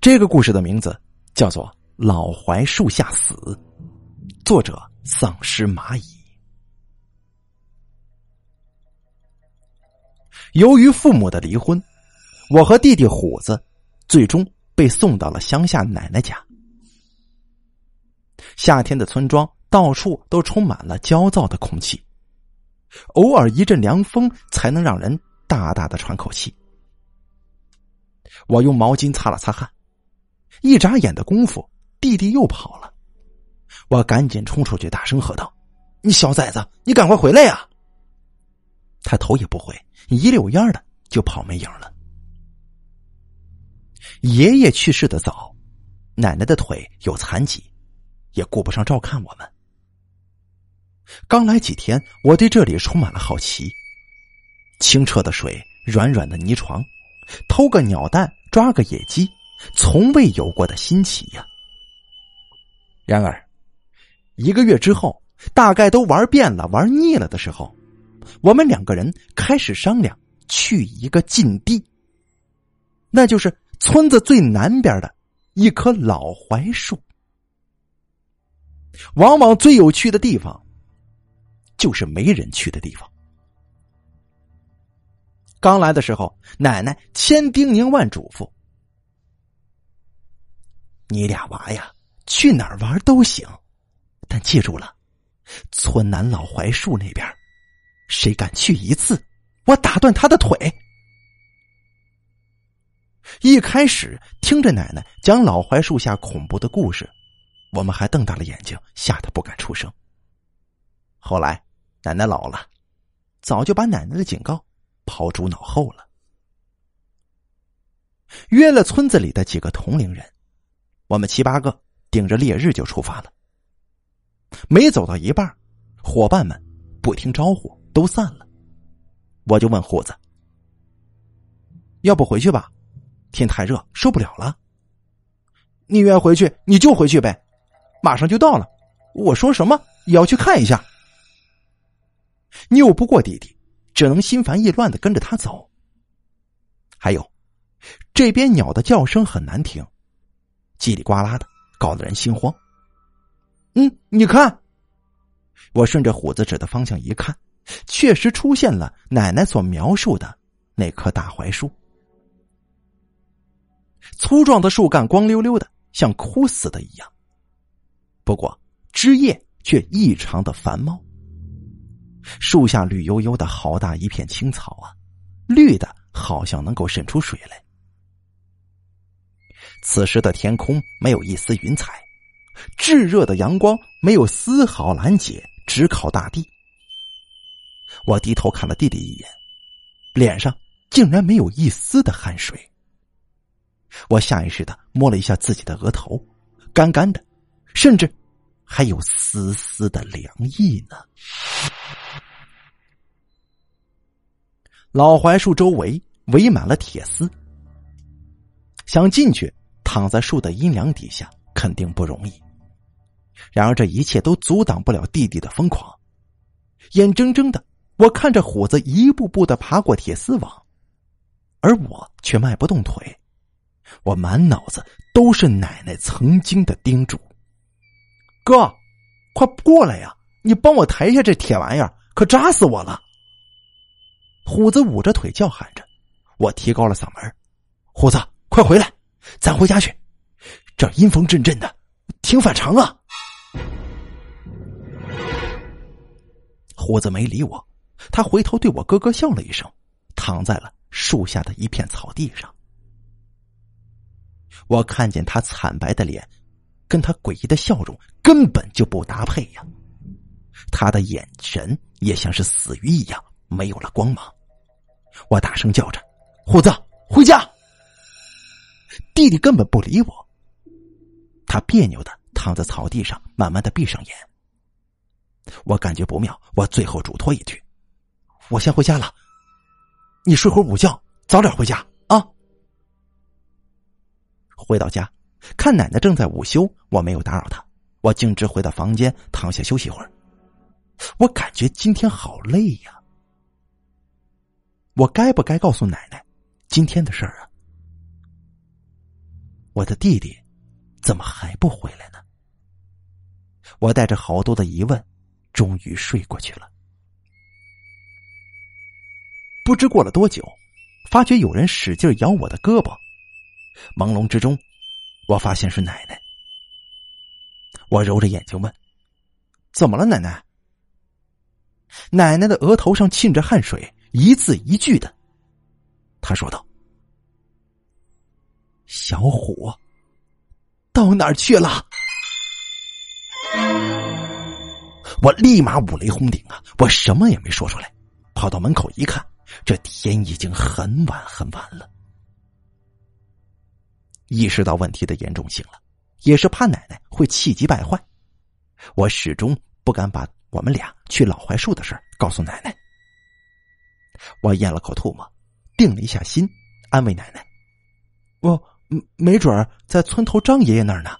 这个故事的名字叫做《老槐树下死》，作者丧尸蚂蚁。由于父母的离婚，我和弟弟虎子最终被送到了乡下奶奶家。夏天的村庄到处都充满了焦躁的空气，偶尔一阵凉风才能让人大大的喘口气。我用毛巾擦了擦汗，一眨眼的功夫，弟弟又跑了。我赶紧冲出去，大声喝道：“你小崽子，你赶快回来呀！”他头也不回，一溜烟的就跑没影了。爷爷去世的早，奶奶的腿有残疾，也顾不上照看我们。刚来几天，我对这里充满了好奇：清澈的水，软软的泥床，偷个鸟蛋，抓个野鸡，从未有过的新奇呀。然而，一个月之后，大概都玩遍了、玩腻了的时候。我们两个人开始商量去一个禁地，那就是村子最南边的一棵老槐树。往往最有趣的地方，就是没人去的地方。刚来的时候，奶奶千叮咛万嘱咐：“你俩娃呀，去哪儿玩都行，但记住了，村南老槐树那边。”谁敢去一次，我打断他的腿。一开始听着奶奶讲老槐树下恐怖的故事，我们还瞪大了眼睛，吓得不敢出声。后来奶奶老了，早就把奶奶的警告抛诸脑后了。约了村子里的几个同龄人，我们七八个顶着烈日就出发了。没走到一半，伙伴们不听招呼。都散了，我就问虎子：“要不回去吧？天太热，受不了了。你愿回去你就回去呗，马上就到了。我说什么也要去看一下。”拗不过弟弟，只能心烦意乱的跟着他走。还有，这边鸟的叫声很难听，叽里呱啦的，搞得人心慌。嗯，你看，我顺着虎子指的方向一看。确实出现了奶奶所描述的那棵大槐树，粗壮的树干光溜溜的，像枯死的一样。不过枝叶却异常的繁茂。树下绿油油的好大一片青草啊，绿的好像能够渗出水来。此时的天空没有一丝云彩，炙热的阳光没有丝毫拦截，直烤大地。我低头看了弟弟一眼，脸上竟然没有一丝的汗水。我下意识的摸了一下自己的额头，干干的，甚至还有丝丝的凉意呢。老槐树周围围满了铁丝，想进去躺在树的阴凉底下肯定不容易。然而这一切都阻挡不了弟弟的疯狂，眼睁睁的。我看着虎子一步步的爬过铁丝网，而我却迈不动腿。我满脑子都是奶奶曾经的叮嘱：“哥，快过来呀！你帮我抬一下这铁玩意儿，可扎死我了！”虎子捂着腿叫喊着。我提高了嗓门：“虎子，快回来，咱回家去。这阴风阵阵的，挺反常啊！”虎子没理我。他回头对我咯咯笑了一声，躺在了树下的一片草地上。我看见他惨白的脸，跟他诡异的笑容根本就不搭配呀。他的眼神也像是死鱼一样，没有了光芒。我大声叫着：“虎子，回家！”弟弟根本不理我，他别扭的躺在草地上，慢慢的闭上眼。我感觉不妙，我最后嘱托一句。我先回家了，你睡会午觉，早点回家啊。回到家，看奶奶正在午休，我没有打扰她，我径直回到房间躺下休息会儿。我感觉今天好累呀，我该不该告诉奶奶今天的事儿啊？我的弟弟怎么还不回来呢？我带着好多的疑问，终于睡过去了。不知过了多久，发觉有人使劲咬我的胳膊，朦胧之中，我发现是奶奶。我揉着眼睛问：“怎么了，奶奶？”奶奶的额头上沁着汗水，一字一句的，她说道：“小虎到哪儿去了？”我立马五雷轰顶啊！我什么也没说出来，跑到门口一看，这天已经很晚很晚了。意识到问题的严重性了，也是怕奶奶会气急败坏，我始终不敢把。我们俩去老槐树的事告诉奶奶。我咽了口唾沫，定了一下心，安慰奶奶：“我没准儿在村头张爷爷那儿呢，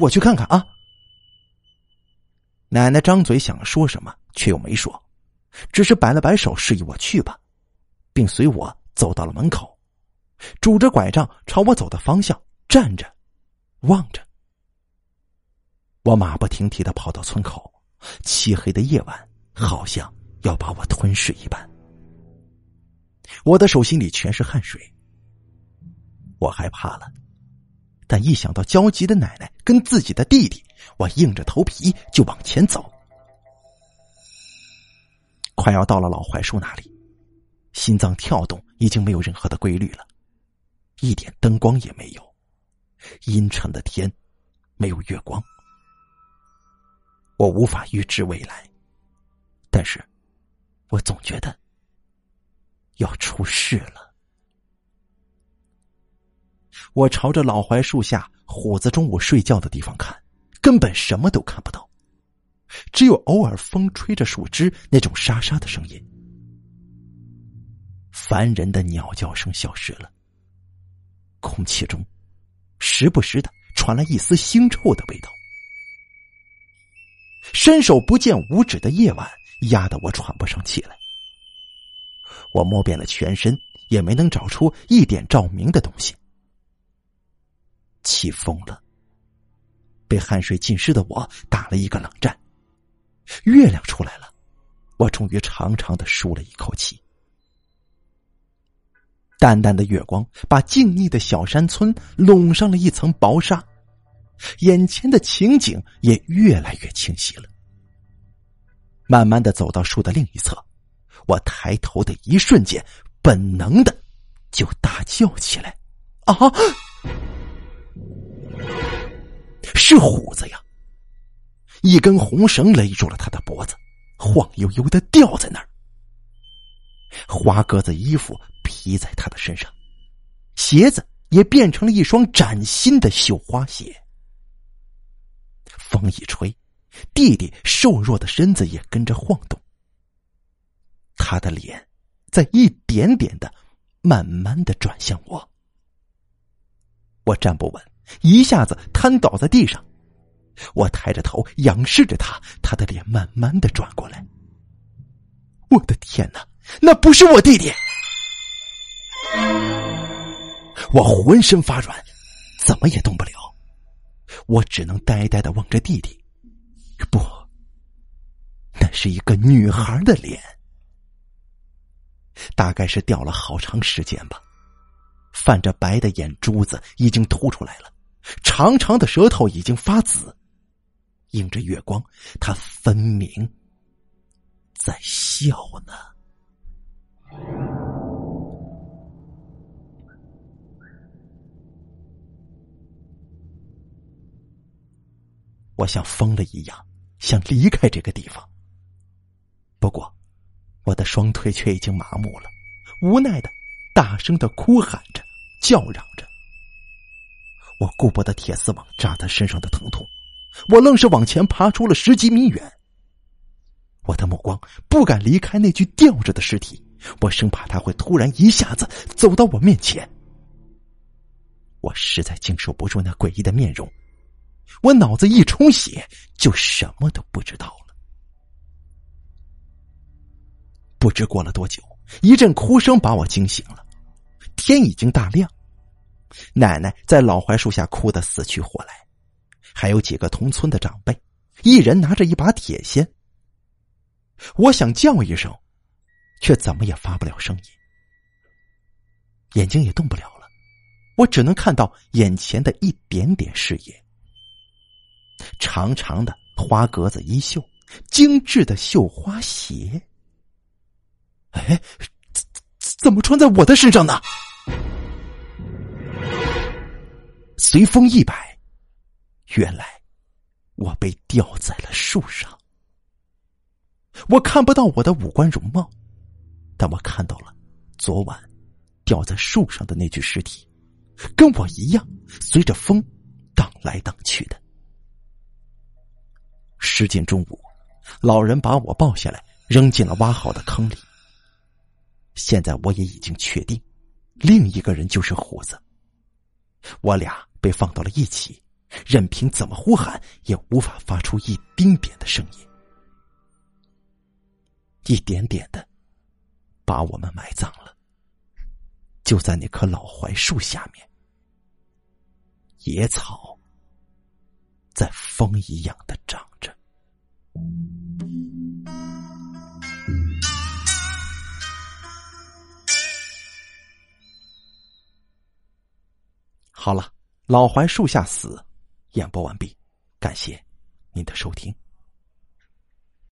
我去看看啊。”奶奶张嘴想说什么，却又没说，只是摆了摆手，示意我去吧，并随我走到了门口，拄着拐杖朝我走的方向站着，望着。我马不停蹄的跑到村口。漆黑的夜晚，好像要把我吞噬一般。我的手心里全是汗水。我害怕了，但一想到焦急的奶奶跟自己的弟弟，我硬着头皮就往前走。快要到了老槐树那里，心脏跳动已经没有任何的规律了，一点灯光也没有，阴沉的天，没有月光。我无法预知未来，但是，我总觉得要出事了。我朝着老槐树下虎子中午睡觉的地方看，根本什么都看不到，只有偶尔风吹着树枝那种沙沙的声音。烦人的鸟叫声消失了，空气中时不时的传来一丝腥臭的味道。伸手不见五指的夜晚，压得我喘不上气来。我摸遍了全身，也没能找出一点照明的东西。气疯了，被汗水浸湿的我打了一个冷战。月亮出来了，我终于长长的舒了一口气。淡淡的月光把静谧的小山村笼上了一层薄纱。眼前的情景也越来越清晰了。慢慢的走到树的另一侧，我抬头的一瞬间，本能的就大叫起来：“啊！是虎子呀！”一根红绳勒住了他的脖子，晃悠悠的吊在那儿。花格子衣服披在他的身上，鞋子也变成了一双崭新的绣花鞋。风一吹，弟弟瘦弱的身子也跟着晃动。他的脸在一点点的、慢慢的转向我。我站不稳，一下子瘫倒在地上。我抬着头仰视着他，他的脸慢慢的转过来。我的天哪，那不是我弟弟！我浑身发软，怎么也动不了。我只能呆呆的望着弟弟，不，那是一个女孩的脸，大概是掉了好长时间吧，泛着白的眼珠子已经凸出来了，长长的舌头已经发紫，映着月光，他分明在笑呢。我像疯了一样，想离开这个地方。不过，我的双腿却已经麻木了，无奈的大声的哭喊着、叫嚷。我顾不得铁丝网扎在身上的疼痛，我愣是往前爬出了十几米远。我的目光不敢离开那具吊着的尸体，我生怕他会突然一下子走到我面前。我实在经受不住那诡异的面容。我脑子一充血，就什么都不知道了。不知过了多久，一阵哭声把我惊醒了。天已经大亮，奶奶在老槐树下哭得死去活来，还有几个同村的长辈，一人拿着一把铁锨。我想叫一声，却怎么也发不了声音，眼睛也动不了了，我只能看到眼前的一点点视野：长长的花格子衣袖，精致的绣花鞋。哎，怎怎么穿在我的身上呢？随风一摆，原来我被吊在了树上。我看不到我的五官容貌，但我看到了昨晚吊在树上的那具尸体，跟我一样随着风荡来荡去的。时近中午，老人把我抱下来，扔进了挖好的坑里。现在我也已经确定，另一个人就是虎子。我俩被放到了一起，任凭怎么呼喊，也无法发出一丁点的声音。一点点的，把我们埋葬了。就在那棵老槐树下面，野草在风一样的长着。好了，老槐树下死，演播完毕，感谢您的收听。